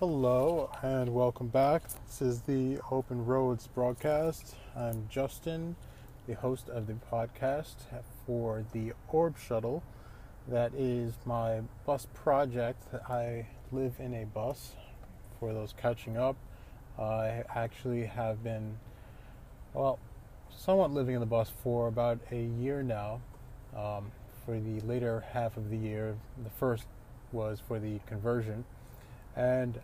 Hello and welcome back. This is the Open Roads broadcast. I'm Justin, the host of the podcast for the Orb Shuttle. That is my bus project. I live in a bus. For those catching up, I actually have been, well, somewhat living in the bus for about a year now. Um, for the later half of the year, the first was for the conversion and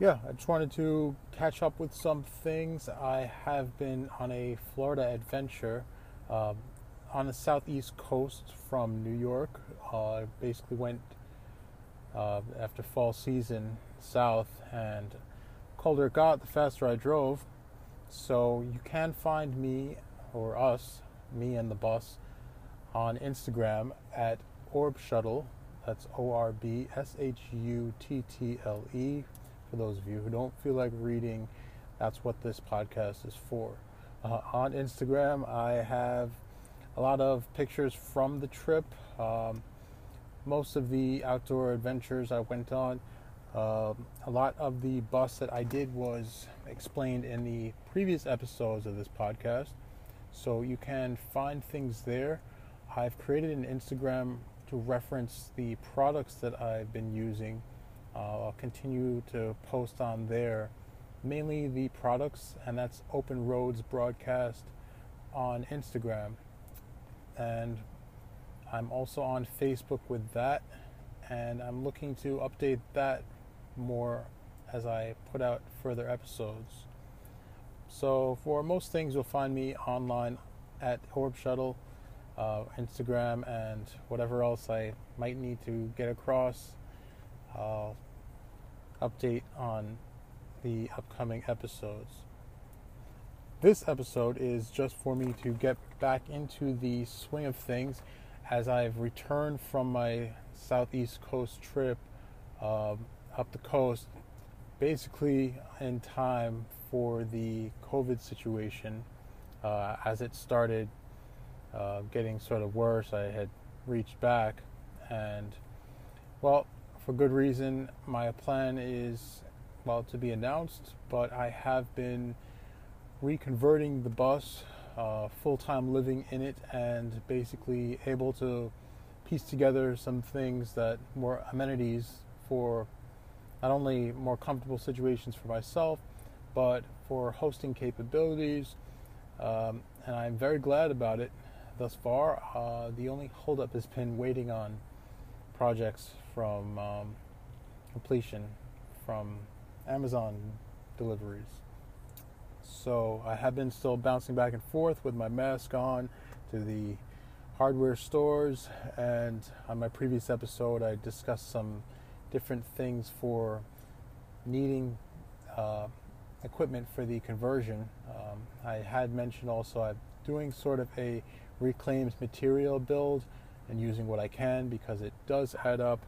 yeah, I just wanted to catch up with some things. I have been on a Florida adventure uh, on the southeast coast from New York. Uh, I basically went uh, after fall season south, and colder it got, the faster I drove. So you can find me or us, me and the bus, on Instagram at Orb Shuttle that's O R B S H U T T L E. For those of you who don't feel like reading, that's what this podcast is for. Uh, on Instagram, I have a lot of pictures from the trip. Um, most of the outdoor adventures I went on. Uh, a lot of the bus that I did was explained in the previous episodes of this podcast. So you can find things there. I've created an Instagram to reference the products that I've been using. Uh, I'll continue to post on there, mainly the products, and that's Open Roads Broadcast on Instagram. And I'm also on Facebook with that, and I'm looking to update that more as I put out further episodes. So, for most things, you'll find me online at Orb Shuttle uh, Instagram, and whatever else I might need to get across. Update on the upcoming episodes. This episode is just for me to get back into the swing of things as I've returned from my southeast coast trip uh, up the coast, basically in time for the COVID situation uh, as it started uh, getting sort of worse, I had reached back, and well, for good reason. My plan is well to be announced, but I have been reconverting the bus, uh, full time living in it, and basically able to piece together some things that more amenities for not only more comfortable situations for myself, but for hosting capabilities. Um, and I'm very glad about it thus far. Uh, the only holdup has been waiting on projects from um, completion from Amazon deliveries. So I have been still bouncing back and forth with my mask on to the hardware stores, and on my previous episode, I discussed some different things for needing uh, equipment for the conversion. Um, I had mentioned also I'm doing sort of a reclaimed material build and using what I can because it does add up.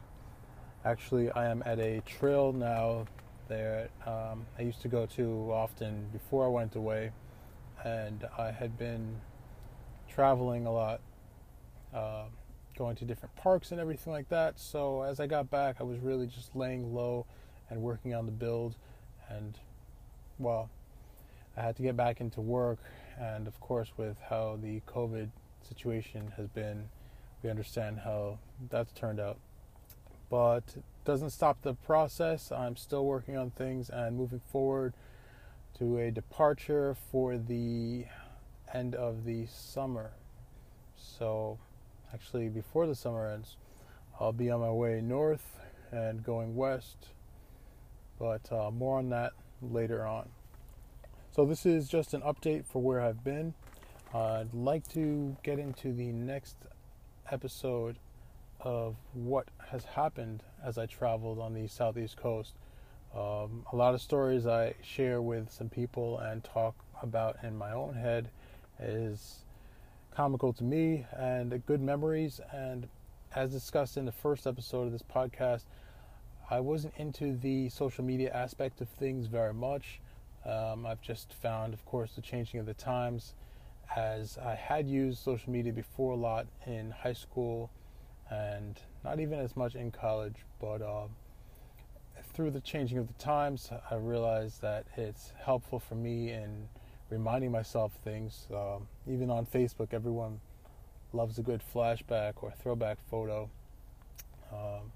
Actually, I am at a trail now that um, I used to go to often before I went away, and I had been traveling a lot, uh, going to different parks and everything like that. So as I got back, I was really just laying low and working on the build, and well, I had to get back into work and of course, with how the COVID situation has been, we understand how that's turned out. But doesn't stop the process. I'm still working on things and moving forward to a departure for the end of the summer. So, actually, before the summer ends, I'll be on my way north and going west. But uh, more on that later on. So this is just an update for where I've been. I'd like to get into the next episode of what has happened as I traveled on the southeast coast. Um, a lot of stories I share with some people and talk about in my own head is comical to me and good memories. And as discussed in the first episode of this podcast, I wasn't into the social media aspect of things very much. Um, I've just found, of course, the changing of the times as I had used social media before a lot in high school and not even as much in college, but uh, through the changing of the times, I realized that it's helpful for me in reminding myself things. Um, even on Facebook, everyone loves a good flashback or throwback photo. Um,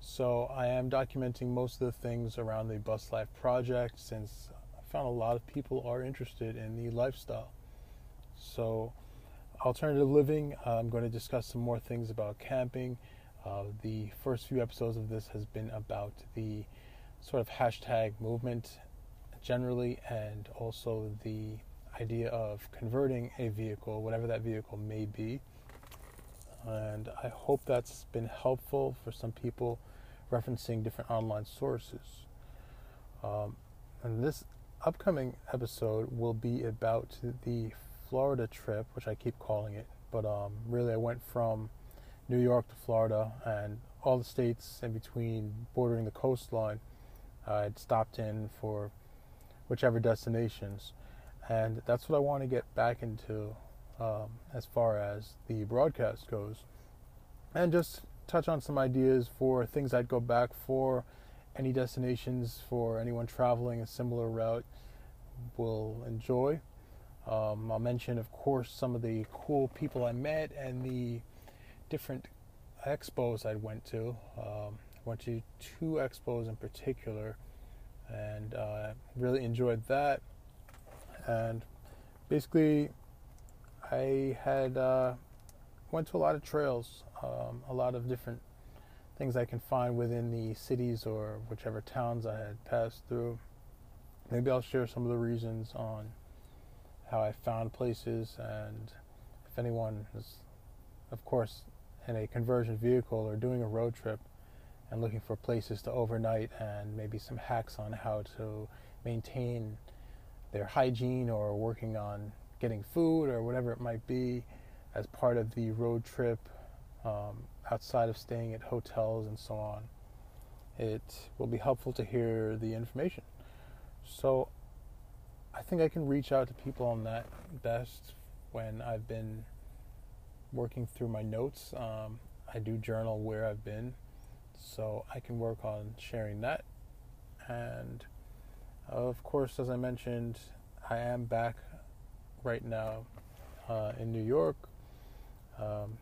so I am documenting most of the things around the Bus Life project since I found a lot of people are interested in the lifestyle. So, alternative living, I'm going to discuss some more things about camping. Uh, the first few episodes of this has been about the sort of hashtag movement generally and also the idea of converting a vehicle, whatever that vehicle may be. And I hope that's been helpful for some people referencing different online sources. Um, and this upcoming episode will be about the Florida trip, which I keep calling it. But um, really, I went from New York to Florida and all the states in between bordering the coastline. I'd stopped in for whichever destinations. And that's what I want to get back into um, as far as the broadcast goes. And just touch on some ideas for things I'd go back for, any destinations for anyone traveling a similar route will enjoy. Um, I'll mention, of course, some of the cool people I met and the different expos I went to. Um, I went to two expos in particular and uh, really enjoyed that. And basically, I had uh, went to a lot of trails, um, a lot of different things I can find within the cities or whichever towns I had passed through. Maybe I'll share some of the reasons on how I found places and if anyone is, of course, in a conversion vehicle or doing a road trip, and looking for places to overnight and maybe some hacks on how to maintain their hygiene or working on getting food or whatever it might be as part of the road trip um, outside of staying at hotels and so on. It will be helpful to hear the information. So I think I can reach out to people on that best when I've been working through my notes. Um, I do journal where I've been so I can work on sharing that. And of course, as I mentioned, I am back right now uh, in New York. Um,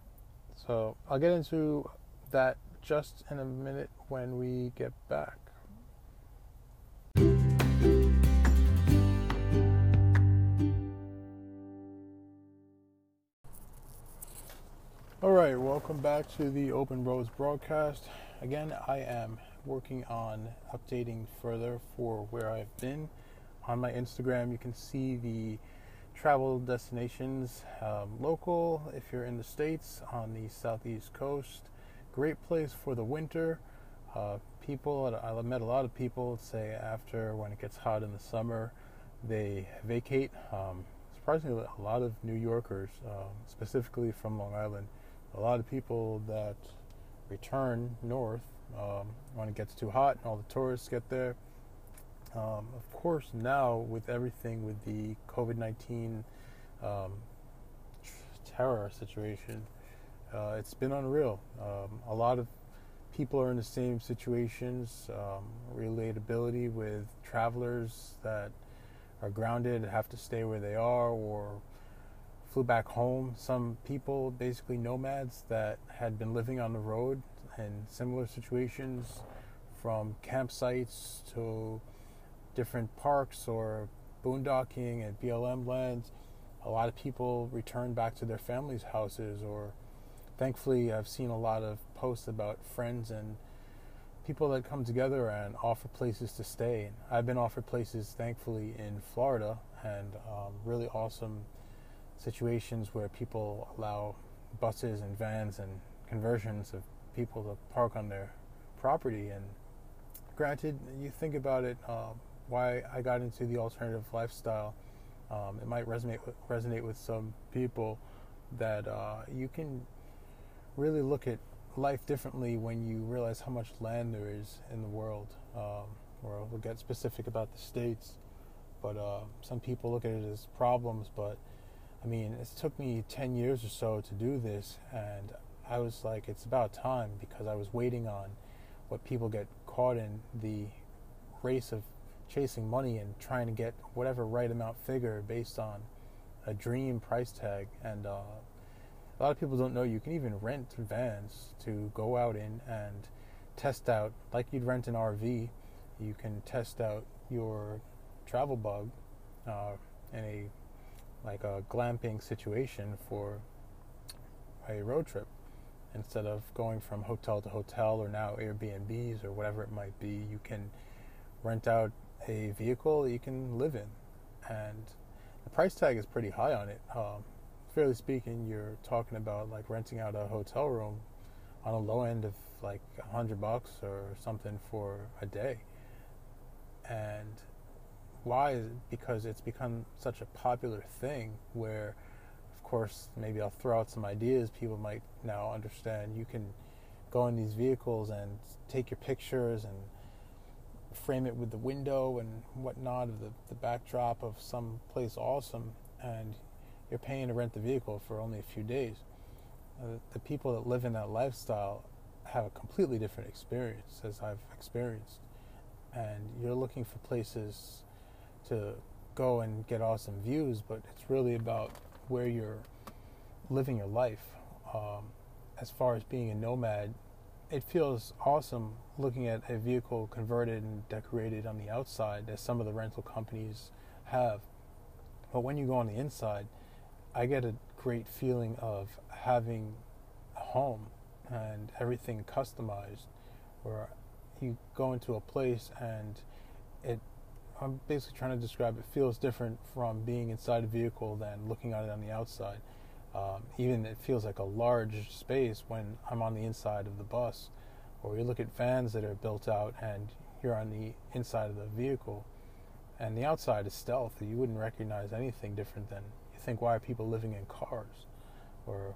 so I'll get into that just in a minute when we get back. Welcome back to the Open Roads broadcast again, I am working on updating further for where I've been. On my Instagram, you can see the travel destinations um, local if you're in the States on the southeast coast. Great place for the winter. Uh, people, I met a lot of people say after when it gets hot in the summer, they vacate. Um, surprisingly, a lot of New Yorkers, um, specifically from Long Island, a lot of people that return north um, when it gets too hot and all the tourists get there. Um, of course, now with everything with the COVID 19 um, terror situation, uh, it's been unreal. Um, a lot of people are in the same situations, um, relatability with travelers that are grounded, have to stay where they are, or flew back home. Some people, basically nomads, that had been living on the road in similar situations, from campsites to different parks or boondocking and BLM lands. A lot of people returned back to their families' houses, or thankfully, I've seen a lot of posts about friends and people that come together and offer places to stay. I've been offered places, thankfully, in Florida, and um, really awesome situations where people allow buses and vans and conversions of people to park on their property. And granted, you think about it, um, why I got into the alternative lifestyle. Um, it might resonate with, resonate with some people that uh, you can really look at life differently when you realize how much land there is in the world. Um, or we'll get specific about the states, but uh, some people look at it as problems, but I mean, it took me 10 years or so to do this, and I was like, it's about time because I was waiting on what people get caught in the race of chasing money and trying to get whatever right amount figure based on a dream price tag. And uh, a lot of people don't know you can even rent vans to go out in and test out, like you'd rent an RV, you can test out your travel bug uh, in a like a glamping situation for a road trip instead of going from hotel to hotel or now Airbnbs or whatever it might be. You can rent out a vehicle that you can live in, and the price tag is pretty high on it. Um, fairly speaking, you're talking about like renting out a hotel room on a low end of like a hundred bucks or something for a day. And why? is Because it's become such a popular thing where, of course, maybe I'll throw out some ideas people might now understand. You can go in these vehicles and take your pictures and frame it with the window and whatnot of the, the backdrop of some place awesome and you're paying to rent the vehicle for only a few days. Uh, the people that live in that lifestyle have a completely different experience as I've experienced. And you're looking for places to go and get awesome views, but it's really about where you're living your life. Um, as far as being a nomad, it feels awesome looking at a vehicle converted and decorated on the outside, as some of the rental companies have. But when you go on the inside, I get a great feeling of having a home and everything customized, where you go into a place and it. I'm basically trying to describe it feels different from being inside a vehicle than looking at it on the outside. Um, even it feels like a large space when I'm on the inside of the bus, or you look at vans that are built out and you're on the inside of the vehicle, and the outside is stealth. You wouldn't recognize anything different than you think. Why are people living in cars, or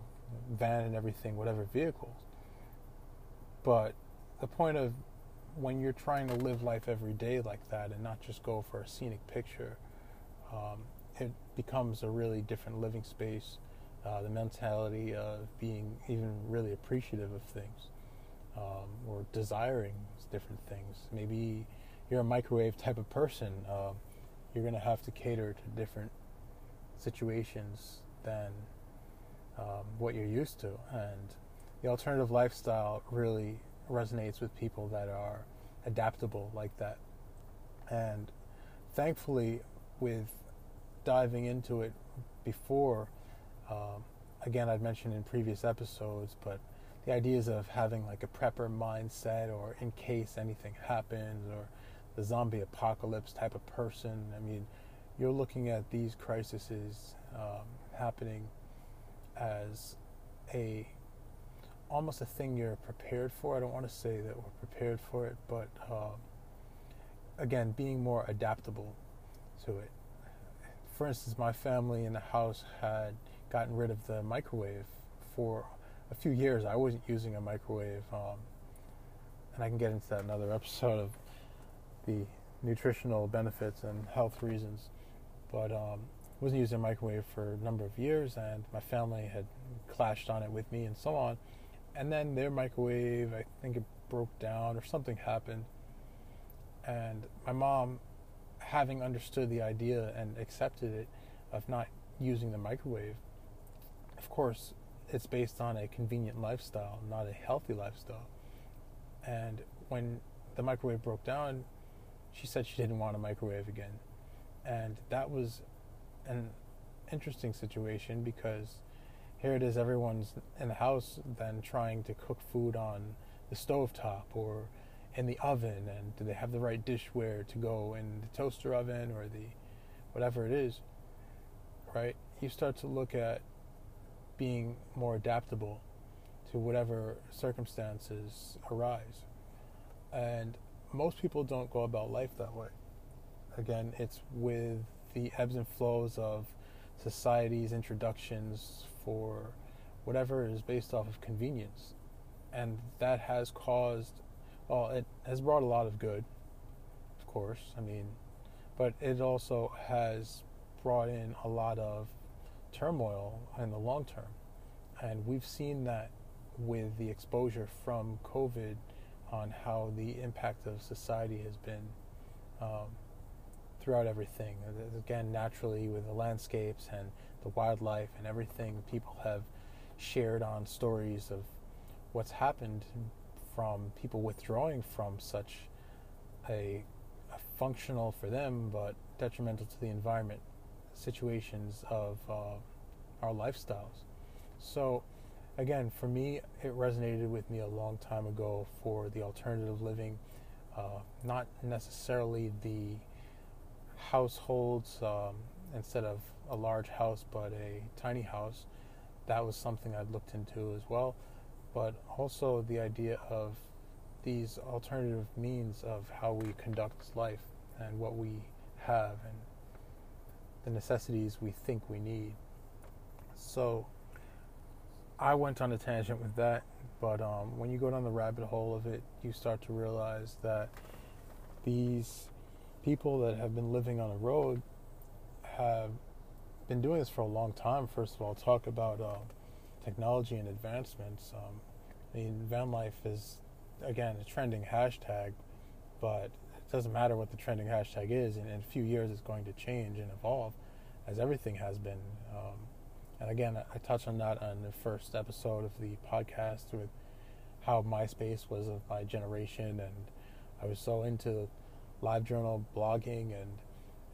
van and everything, whatever vehicles? But the point of when you're trying to live life every day like that and not just go for a scenic picture, um, it becomes a really different living space uh, the mentality of being even really appreciative of things um, or desiring different things. Maybe you're a microwave type of person. Uh, you're going to have to cater to different situations than um, what you're used to. And the alternative lifestyle really resonates with people that are adaptable like that. And thankfully, with diving into it before um, again, I've mentioned in previous episodes, but the ideas of having like a prepper mindset or in case anything happens or the zombie apocalypse type of person. I mean, you're looking at these crises um, happening as a almost a thing you're prepared for. I don't want to say that we're prepared for it, but um, again, being more adaptable to it. For instance, my family in the house had gotten rid of the microwave for a few years. I wasn't using a microwave, um, and I can get into that another episode of the nutritional benefits and health reasons. But um, wasn't using a microwave for a number of years, and my family had clashed on it with me, and so on. And then their microwave, I think it broke down or something happened, and my mom, having understood the idea and accepted it of not using the microwave, of course, it's based on a convenient lifestyle, not a healthy lifestyle. And when the microwave broke down, she said she didn't want a microwave again. And that was an interesting situation because here it is, everyone's in the house then trying to cook food on the stove top or in the oven and do they have the right dishware to go in the toaster oven or the whatever it is right you start to look at being more adaptable to whatever circumstances arise. And most people don't go about life that way. Again, it's with the ebbs and flows of society's introductions for whatever is based off of convenience. And that has caused, well, it has brought a lot of good, of course. I mean, but it also has brought in a lot of turmoil in the long term. And we've seen that with the exposure from COVID on how the impact of society has been um, throughout everything. Again, naturally, with the landscapes and the wildlife and everything, people have shared on stories of what's happened from people withdrawing from such a, a functional for them but detrimental to the environment situations of uh, our lifestyles. So, again, for me, it resonated with me a long time ago for the alternative living, uh, not necessarily the households um, instead of a large house, but a tiny house. That was something I'd looked into as well, but also the idea of these alternative means of how we conduct life and what we have and the necessities we think we need. So I went on a tangent with that, but um, when you go down the rabbit hole of it, you start to realize that these people that have been living on a road have been doing this for a long time. First of all, talk about uh, technology and advancements. Um, I mean, van life is again a trending hashtag, but it doesn't matter what the trending hashtag is. In, in a few years, it's going to change and evolve, as everything has been. Um, and again, I, touched on that on the first episode of the podcast with how MySpace was of my generation, and I was so into live journal blogging, and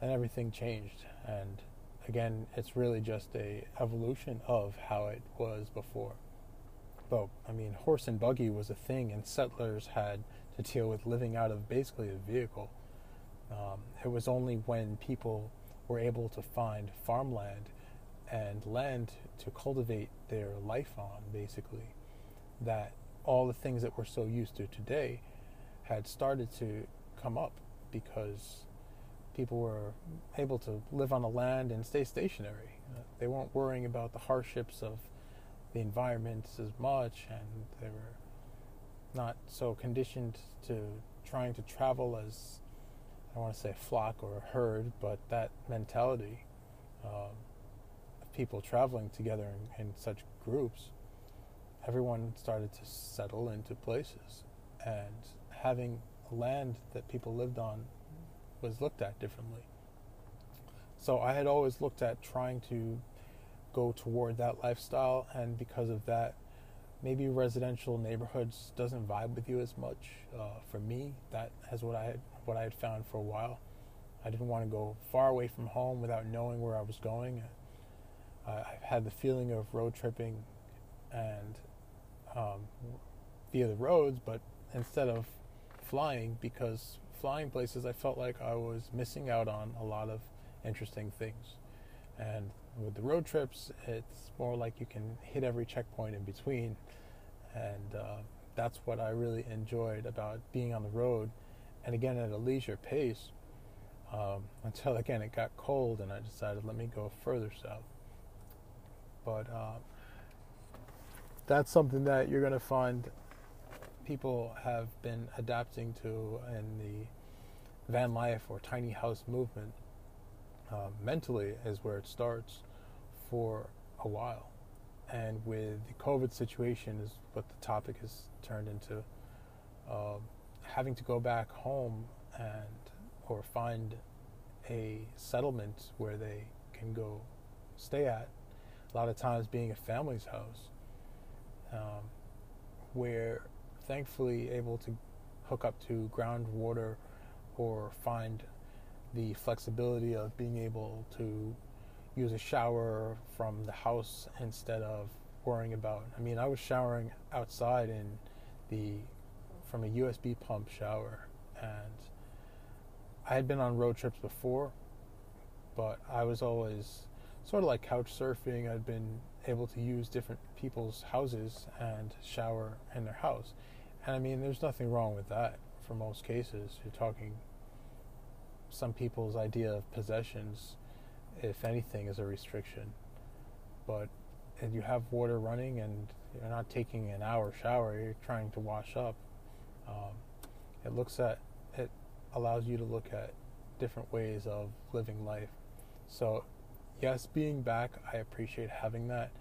and everything changed. And again, it's really just a evolution of how it was before. But I mean, horse and buggy was a thing, and settlers had to deal with living out of basically a vehicle. Um, it was only when people were able to find farmland and land to cultivate their life on, basically, that all the things that we're so used to today had started to come up because people were able to live on the land and stay stationary. Uh, they weren't worrying about the hardships of the environment as much, and they were not so conditioned to trying to travel as I don't want to say flock or herd, but that mentality um, of people traveling together in, in such groups, everyone started to settle into places, and having land that people lived on was looked at differently. So I had always looked at trying to go toward that lifestyle, and because of that, maybe residential neighborhoods doesn't vibe with you as much. Uh, for me, that has what I had, what I had found for a while. I didn't want to go far away from home without knowing where I was going. Uh, I had the feeling of road tripping and um, via the roads, but instead of flying, because flying places, I felt like I was missing out on a lot of interesting things. And with the road trips, it's more like you can hit every checkpoint in between. And uh, that's what I really enjoyed about being on the road. And again, at a leisure pace, um, until again it got cold and I decided let me go further south. But uh, that's something that you're going to find people have been adapting to in the van life or tiny house movement uh, mentally is where it starts for a while. And with the COVID situation, is what the topic has turned into. Uh, having to go back home and or find a settlement where they can go stay at. A lot of times, being a family's house, um, where thankfully able to hook up to groundwater or find the flexibility of being able to use a shower from the house instead of worrying about. I mean, I was showering outside in the from a USB pump shower, and I had been on road trips before, but I was always sort of like couch surfing. I'd been able to use different people's houses and shower in their house, and I mean, there's nothing wrong with that for most cases. You're talking some people's idea of possessions, if anything, is a restriction. But if you have water running and you're not taking an hour shower, you're trying to wash up. Um, it looks at it allows you to look at different ways of living life. So, yes, being back, I appreciate having that.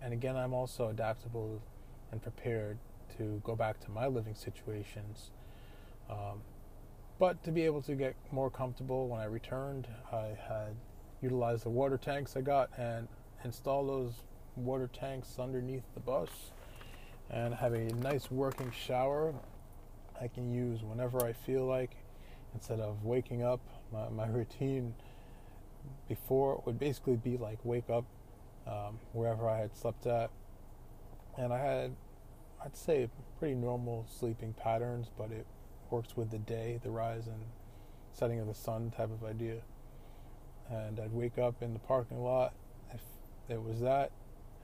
And again, I'm also adaptable and prepared to go back to my living situations. Um, but to be able to get more comfortable when I returned, I had utilized the water tanks I got and install those water tanks underneath the bus and have a nice working shower I can use whenever I feel like instead of waking up. My, my routine before would basically be like wake up um, wherever I had slept at. And I had, I'd say, pretty normal sleeping patterns, but it works with the day, the rise and setting of the sun type of idea. And I'd wake up in the parking lot if it was that,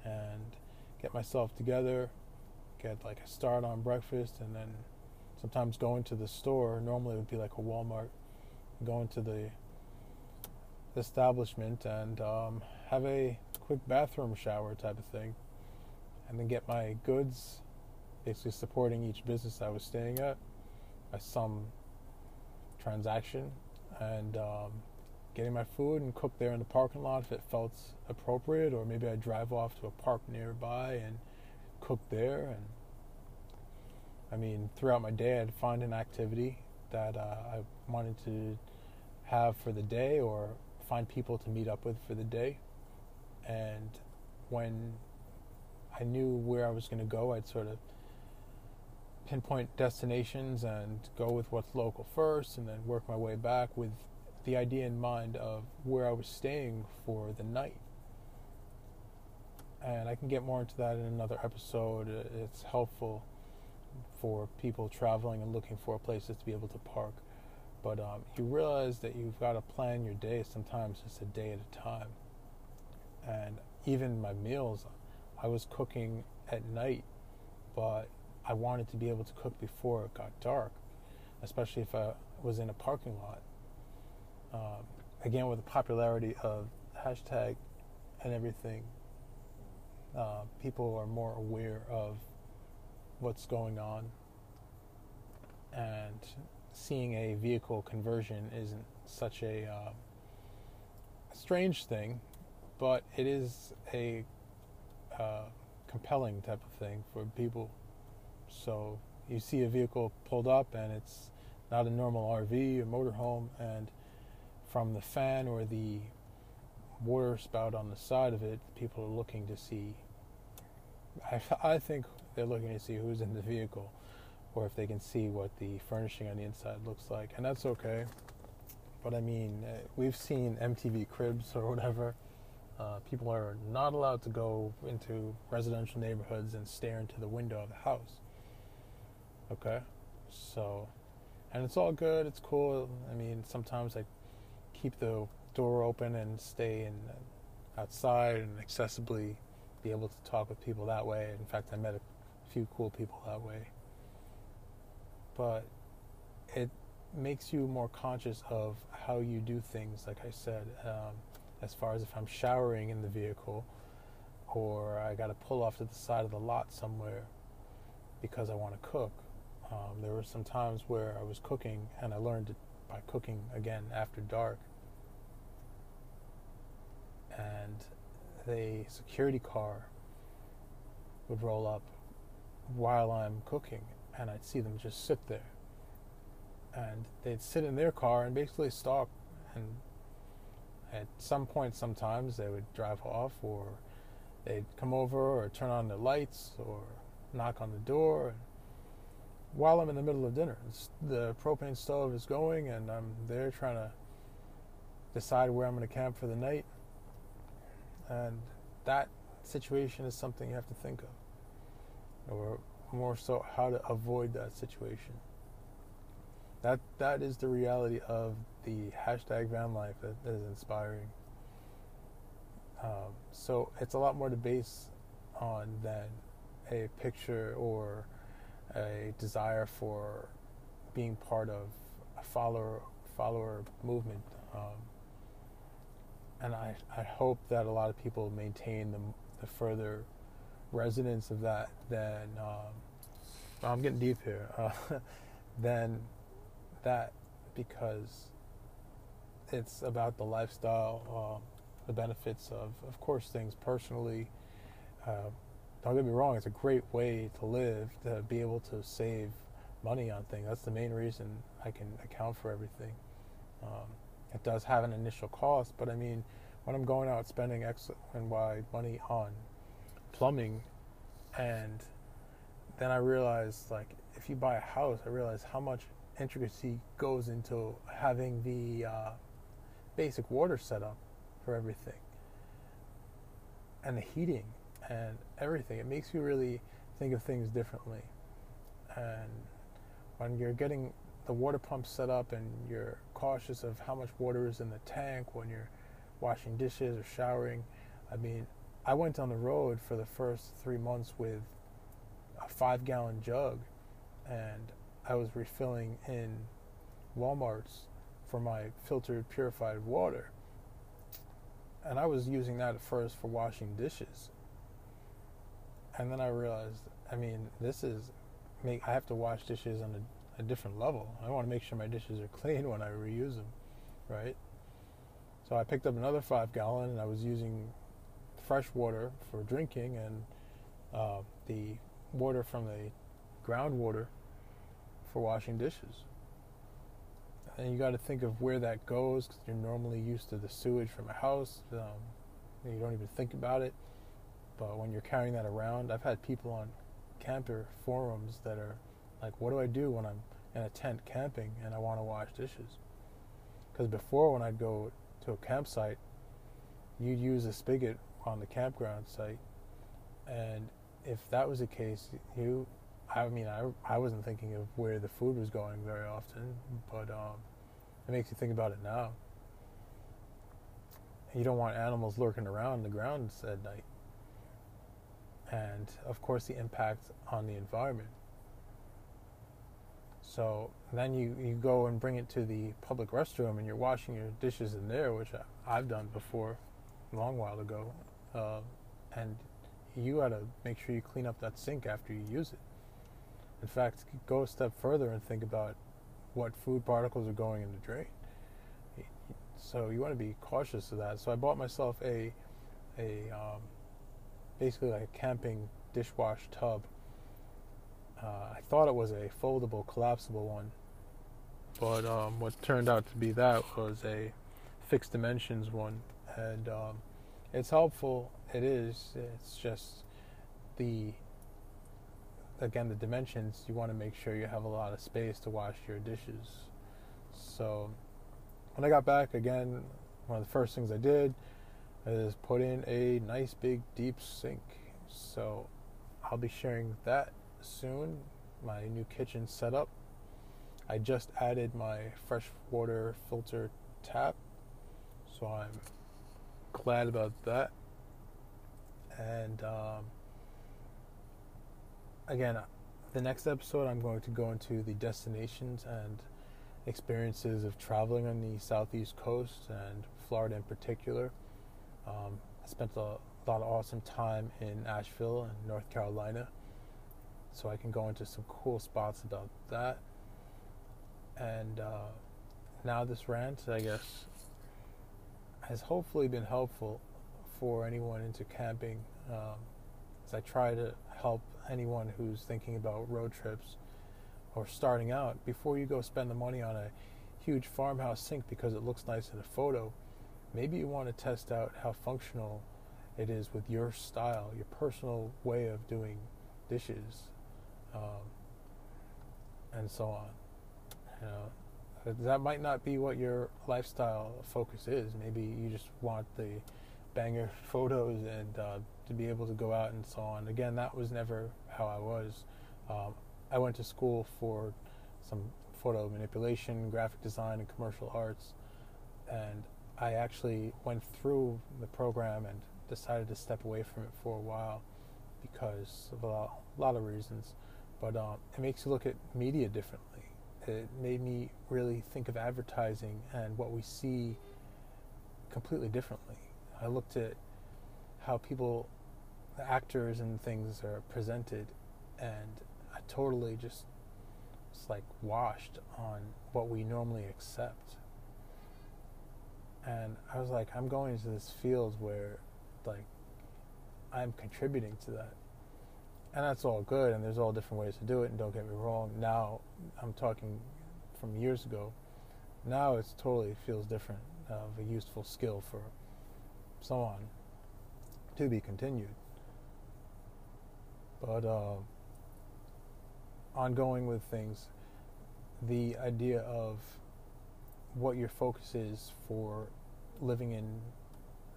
and get myself together, get like a start on breakfast, and then sometimes going to the store. Normally it would be like a Walmart, going to the establishment and um, have a quick bathroom shower type of thing, and then get my goods, basically supporting each business I was staying at by some transaction, and um, getting my food and cook there in the parking lot if it felt appropriate, or maybe I'd drive off to a park nearby and cook there. And I mean, throughout my day, I'd find an activity that uh, I wanted to have for the day or find people to meet up with for the day. And when I knew where I was going to go, I'd sort of pinpoint destinations and go with what's local first and then work my way back with the idea in mind of where I was staying for the night. And I can get more into that in another episode. It's helpful for people traveling and looking for places to be able to park. But um, you realize that you've got to plan your day sometimes just a day at a time. And even my meals, I was cooking at night, but I wanted to be able to cook before it got dark, especially if I was in a parking lot. Um, again, with the popularity of hashtag and everything, uh, people are more aware of what's going on and seeing a vehicle conversion isn't such a uh, strange thing, but it is a uh, compelling type of thing for people. So you see a vehicle pulled up and it's not a normal RV or motorhome, and from the fan or the water spout on the side of it, people are looking to see. I, I think they're looking to see who's in the vehicle or if they can see what the furnishing on the inside looks like, and that's okay. But I mean, uh, we've seen MTV Cribs or whatever. Uh, people are not allowed to go into residential neighborhoods and stare into the window of the house. Okay, so, and it's all good. It's cool. I mean, sometimes I keep the door open and stay in uh, outside and accessibly be able to talk with people that way. In fact, I met a few cool people that way but it makes you more conscious of how you do things. Like I said, um, as far as if I'm showering in the vehicle, or I got to pull off to the side of the lot somewhere because I want to cook. Um, there were some times where I was cooking, and I learned it by cooking again after dark. And the security car would roll up while I'm cooking, and I'd see them just sit there. And they'd sit in their car and basically stalk. And at some point, sometimes they would drive off, or they'd come over, or turn on the lights, or knock on the door. While I'm in the middle of dinner, the propane stove is going, and I'm there trying to decide where I'm going to camp for the night. And that situation is something you have to think of. Or more so how to avoid that situation. That that is the reality of the hashtag van life that, that is inspiring. Um, so it's a lot more to base on than a picture or a desire for being part of a follower follower movement. Um, and I, I hope that a lot of people maintain the, the further resonance of that than um, I'm getting deep here. Uh, than that because it's about the lifestyle, uh, the benefits of, of course, things personally, uh, don't get me wrong, it's a great way to live, to be able to save money on things. That's the main reason I can account for everything. Um, it does have an initial cost, but I mean, when I'm going out spending X and Y money on plumbing, and then I realize, like, if you buy a house, I realize how much intricacy goes into having the uh, basic water setup for everything and the heating and everything. It makes you really think of things differently. And when you're getting the water pump set up and you're cautious of how much water is in the tank when you're washing dishes or showering, I mean, I went on the road for the first three months with a five gallon jug and I was refilling in Walmart's for my filtered purified water. And I was using that at first for washing dishes. And then I realized, I mean, this is make I have to wash dishes on a, a different level. I want to make sure my dishes are clean when I reuse them, right? So I picked up another five gallon and I was using fresh water for drinking and uh, the water from the groundwater for washing dishes. And you got to think of where that goes because you're normally used to the sewage from a house. Um, you don't even think about it. But when you're carrying that around, I've had people on camper forums that are like, what do I do when I'm in a tent camping and I want to wash dishes? Because before, when I'd go to a campsite, you'd use a spigot on the campground site. And if that was the case, you I mean, I, I wasn't thinking of where the food was going very often, but um, it makes you think about it now. You don't want animals lurking around the ground at night. And of course, the impact on the environment. So then you, you go and bring it to the public restroom and you're washing your dishes in there, which I, have done before a long while ago. Uh, and you got to make sure you clean up that sink after you use it. In fact, go a step further and think about what food particles are going in the drain. So you want to be cautious of that. So I bought myself a a um, basically like a camping dishwash tub. Uh, I thought it was a foldable, collapsible one, but um, what turned out to be that was a fixed dimensions one, and um, it's helpful. It is. It's just the again the dimensions you want to make sure you have a lot of space to wash your dishes so when i got back again one of the first things i did is put in a nice big deep sink. So i'll be sharing that soon my new kitchen setup. I just added my fresh water filter tap so i'm glad about that. And um, again, the next episode, I'm going to go into the destinations and experiences of traveling on the southeast coast and Florida in particular. Um, I spent a lot of awesome time in Asheville and North Carolina, so I can go into some cool spots about that. And uh, now, this rant, I guess, has hopefully been helpful for anyone into camping um, as I try to help anyone who's thinking about road trips or starting out before you go spend the money on a huge farmhouse sink because it looks nice in a photo maybe you want to test out how functional it is with your style your personal way of doing dishes um, and so on you know that might not be what your lifestyle focus is maybe you just want the banger photos and uh, to be able to go out and so on. Again, that was never how I was. Um, I went to school for some photo manipulation, graphic design, and commercial arts, and I actually went through the program and decided to step away from it for a while because of a lot, of reasons. But um, it makes you look at media differently. It made me really think of advertising and what we see completely differently. I looked at how people the actors and things are presented, and I totally just it's like washed on what we normally accept. And I was like, I'm going into this field where, like, I'm contributing to that. and that's all good, and there's all different ways to do it. And don't get me wrong. Now, I'm talking from years ago. Now it's totally feels different of a useful skill for someone to be continued. But uh, ongoing with things, the idea of what your focus is for living in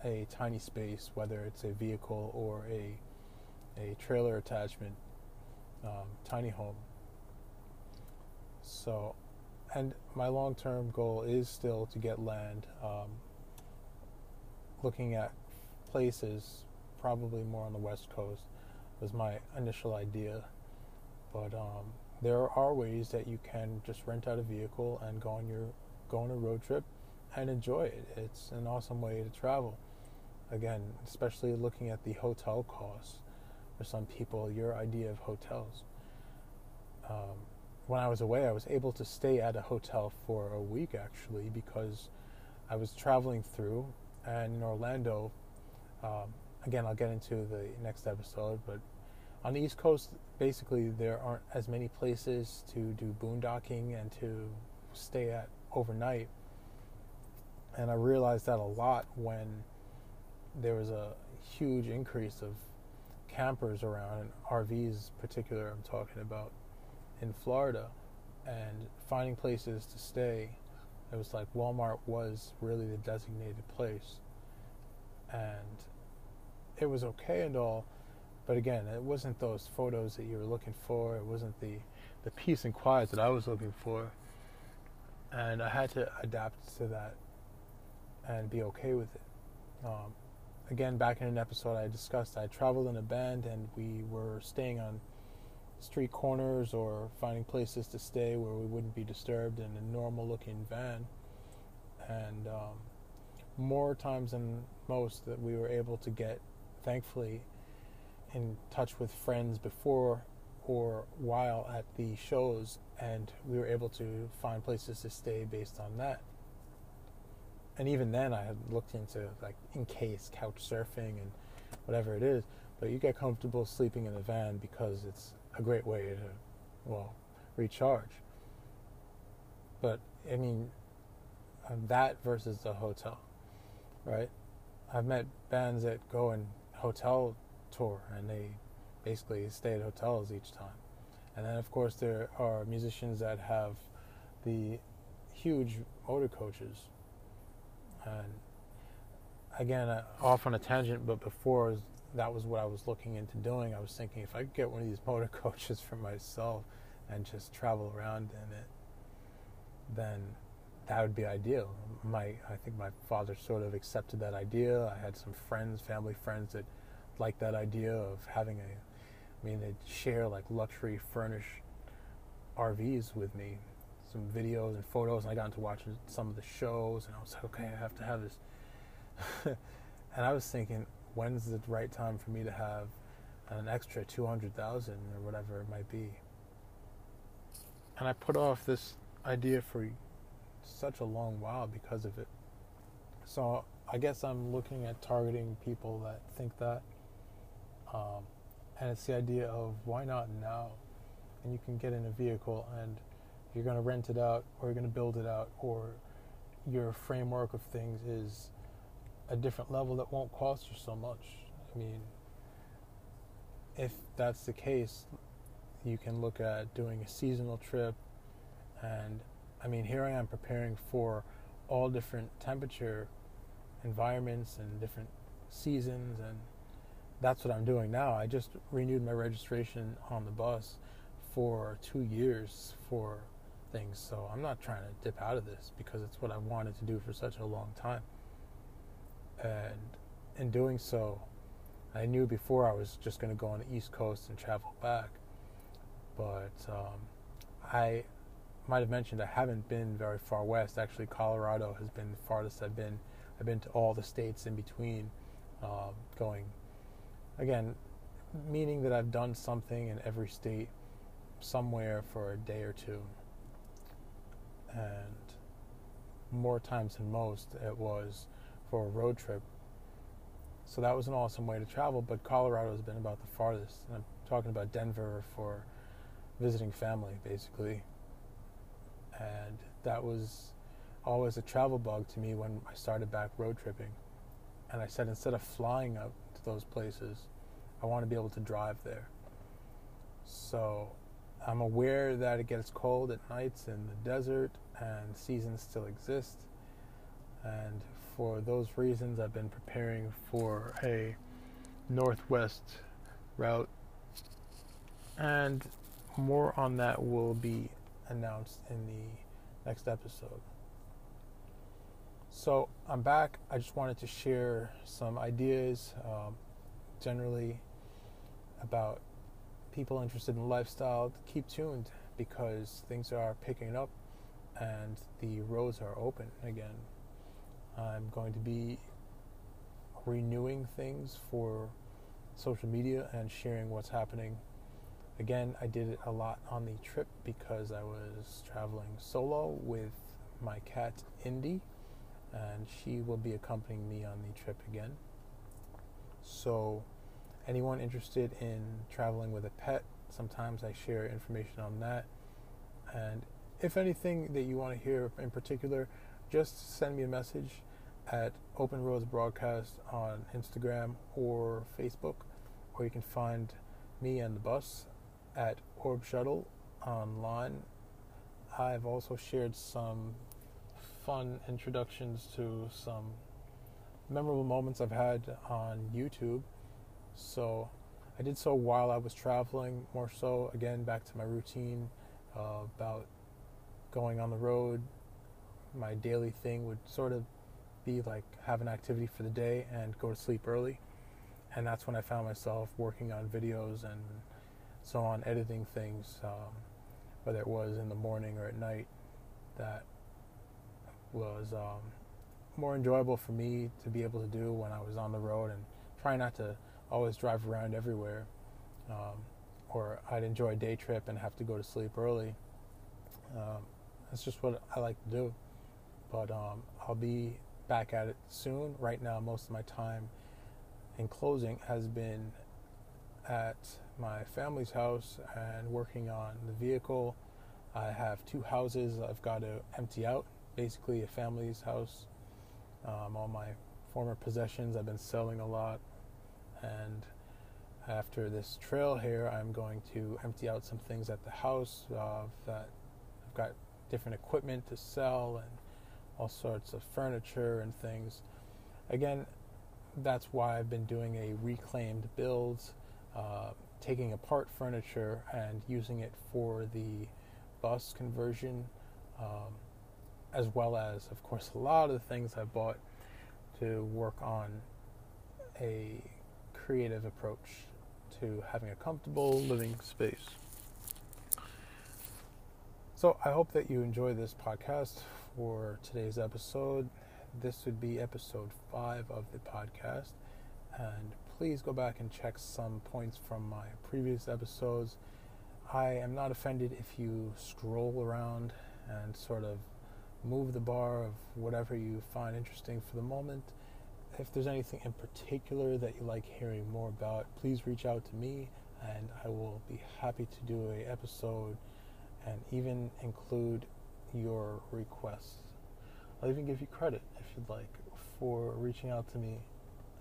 a tiny space, whether it's a vehicle or a a trailer attachment, um, tiny home. So, and my long term goal is still to get land. Um, looking at places, probably more on the west coast, was my initial idea. But um, there are ways that you can just rent out a vehicle and go on your go on a road trip and enjoy it. It's an awesome way to travel. Again, especially looking at the hotel costs for some people, your idea of hotels. Um, when I was away, I was able to stay at a hotel for a week actually because I was traveling through, and in Orlando, um, again, I'll get into the next episode, but on the East Coast, basically, there aren't as many places to do boondocking and to stay at overnight. And I realized that a lot when there was a huge increase of campers around, and RVs, particular, I'm talking about in Florida, and finding places to stay. It was like Walmart was really the designated place, and it was okay and all, but again, it wasn't those photos that you were looking for. It wasn't the the peace and quiet that I was looking for, and I had to adapt to that and be okay with it. Um, again, back in an episode I discussed, I traveled in a band and we were staying on street corners or finding places to stay where we wouldn't be disturbed in a normal looking van. And um, more times than most, that we were able to get, thankfully, in touch with friends before or while at the shows, and we were able to find places to stay based on that and even then I had looked into like in case couch surfing and whatever it is. But you get comfortable sleeping in a van because it's a great way to, well, recharge. But I mean, uh, that versus the hotel, right? I've met bands that go and hotel tour and they basically stay at hotels each time. And then, of course, there are musicians that have the huge motor coaches and again, uh, off on a tangent, but before that was what I was looking into doing. I was thinking if I could get one of these motor coaches for myself and just travel around in it, then that would be ideal. My, I think my father sort of accepted that idea. I had some friends, family friends that liked that idea of having a, I mean, they'd share like luxury furnished RVs with me some videos and photos, and I got into watching some of the shows, and I was like, okay, I have to have this. and I was thinking, when's the right time for me to have an extra 200,000 or whatever it might be? And I put off this idea for such a long while because of it. So I guess I'm looking at targeting people that think that. Um, and it's the idea of why not now? And you can get in a vehicle and you're going to rent it out or you're going to build it out or your framework of things is a different level that won't cost you so much. I mean, if that's the case, you can look at doing a seasonal trip. And I mean, here I am preparing for all different temperature environments and different seasons. And that's what I'm doing now. I just renewed my registration on the bus for two years for things. So I'm not trying to dip out of this because it's what I wanted to do for such a long time. And in doing so, I knew before I was just going to go on the East Coast and travel back. But um, I might have mentioned I haven't been very far west. Actually, Colorado has been the farthest I've been. I've been to all the states in between, um, going again, meaning that I've done something in every state somewhere for a day or two and more times than most it was for a road trip. So that was an awesome way to travel, but Colorado has been about the farthest. And I'm talking about Denver for visiting family, basically. And that was always a travel bug to me when I started back road tripping. And I said, instead of flying out to those places, I want to be able to drive there. So I'm aware that it gets cold at nights in the desert and seasons still exist. And for those reasons, I've been preparing for a northwest route. And more on that will be announced in the next episode. So I'm back. I just wanted to share some ideas um, generally about people interested in lifestyle. Keep tuned because things are picking up and the roads are open again. I'm going to be renewing things for social media and sharing what's happening. Again, I did it a lot on the trip because I was traveling solo with my cat Indy, and she will be accompanying me on the trip again. So, anyone interested in traveling with a pet, sometimes I share information on that. And if anything that you want to hear in particular, just send me a message at Open Roads Broadcast on Instagram or Facebook, or you can find me and the bus at Orb Shuttle online. I've also shared some fun introductions to some memorable moments I've had on YouTube. So I did so while I was traveling, more so again back to my routine uh, about going on the road. My daily thing would sort of be like have an activity for the day and go to sleep early. And that's when I found myself working on videos and so on, editing things, um, whether it was in the morning or at night, that was um, more enjoyable for me to be able to do when I was on the road and try not to always drive around everywhere. Um, or I'd enjoy a day trip and have to go to sleep early. Um, that's just what I like to do. But um, I'll be back at it soon. Right now, most of my time in closing has been at my family's house and working on the vehicle. I have two houses I've got to empty out, basically a family's house. Um, all my former possessions I've been selling a lot, and after this trail here, I'm going to empty out some things at the house uh, that I've got different equipment to sell and all sorts of furniture and things. Again, that's why I've been doing a reclaimed builds, uh, taking apart furniture and using it for the bus conversion, um, as well as, of course, a lot of the things I bought to work on a creative approach to having a comfortable living space. So I hope that you enjoy this podcast for today's episode. This would be episode five of the podcast. And please go back and check some points from my previous episodes. I am not offended if you scroll around and sort of move the bar of whatever you find interesting for the moment. If there's anything in particular that you like hearing more about, please reach out to me and I will be happy to do a episode and even include your requests. I'll even give you credit if you'd like for reaching out to me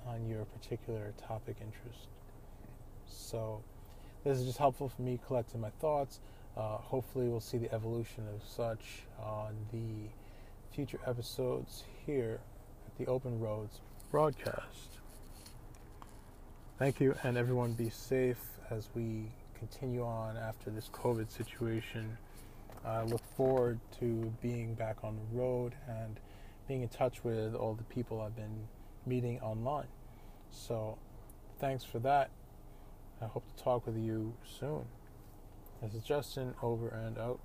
on your particular topic interest. So, this is just helpful for me collecting my thoughts. Uh, hopefully, we'll see the evolution of such on the future episodes here at the Open Roads broadcast. Thank you, and everyone be safe as we continue on after this COVID situation. I look forward to being back on the road and being in touch with all the people I've been meeting online. So, thanks for that. I hope to talk with you soon. This is Justin, over and out.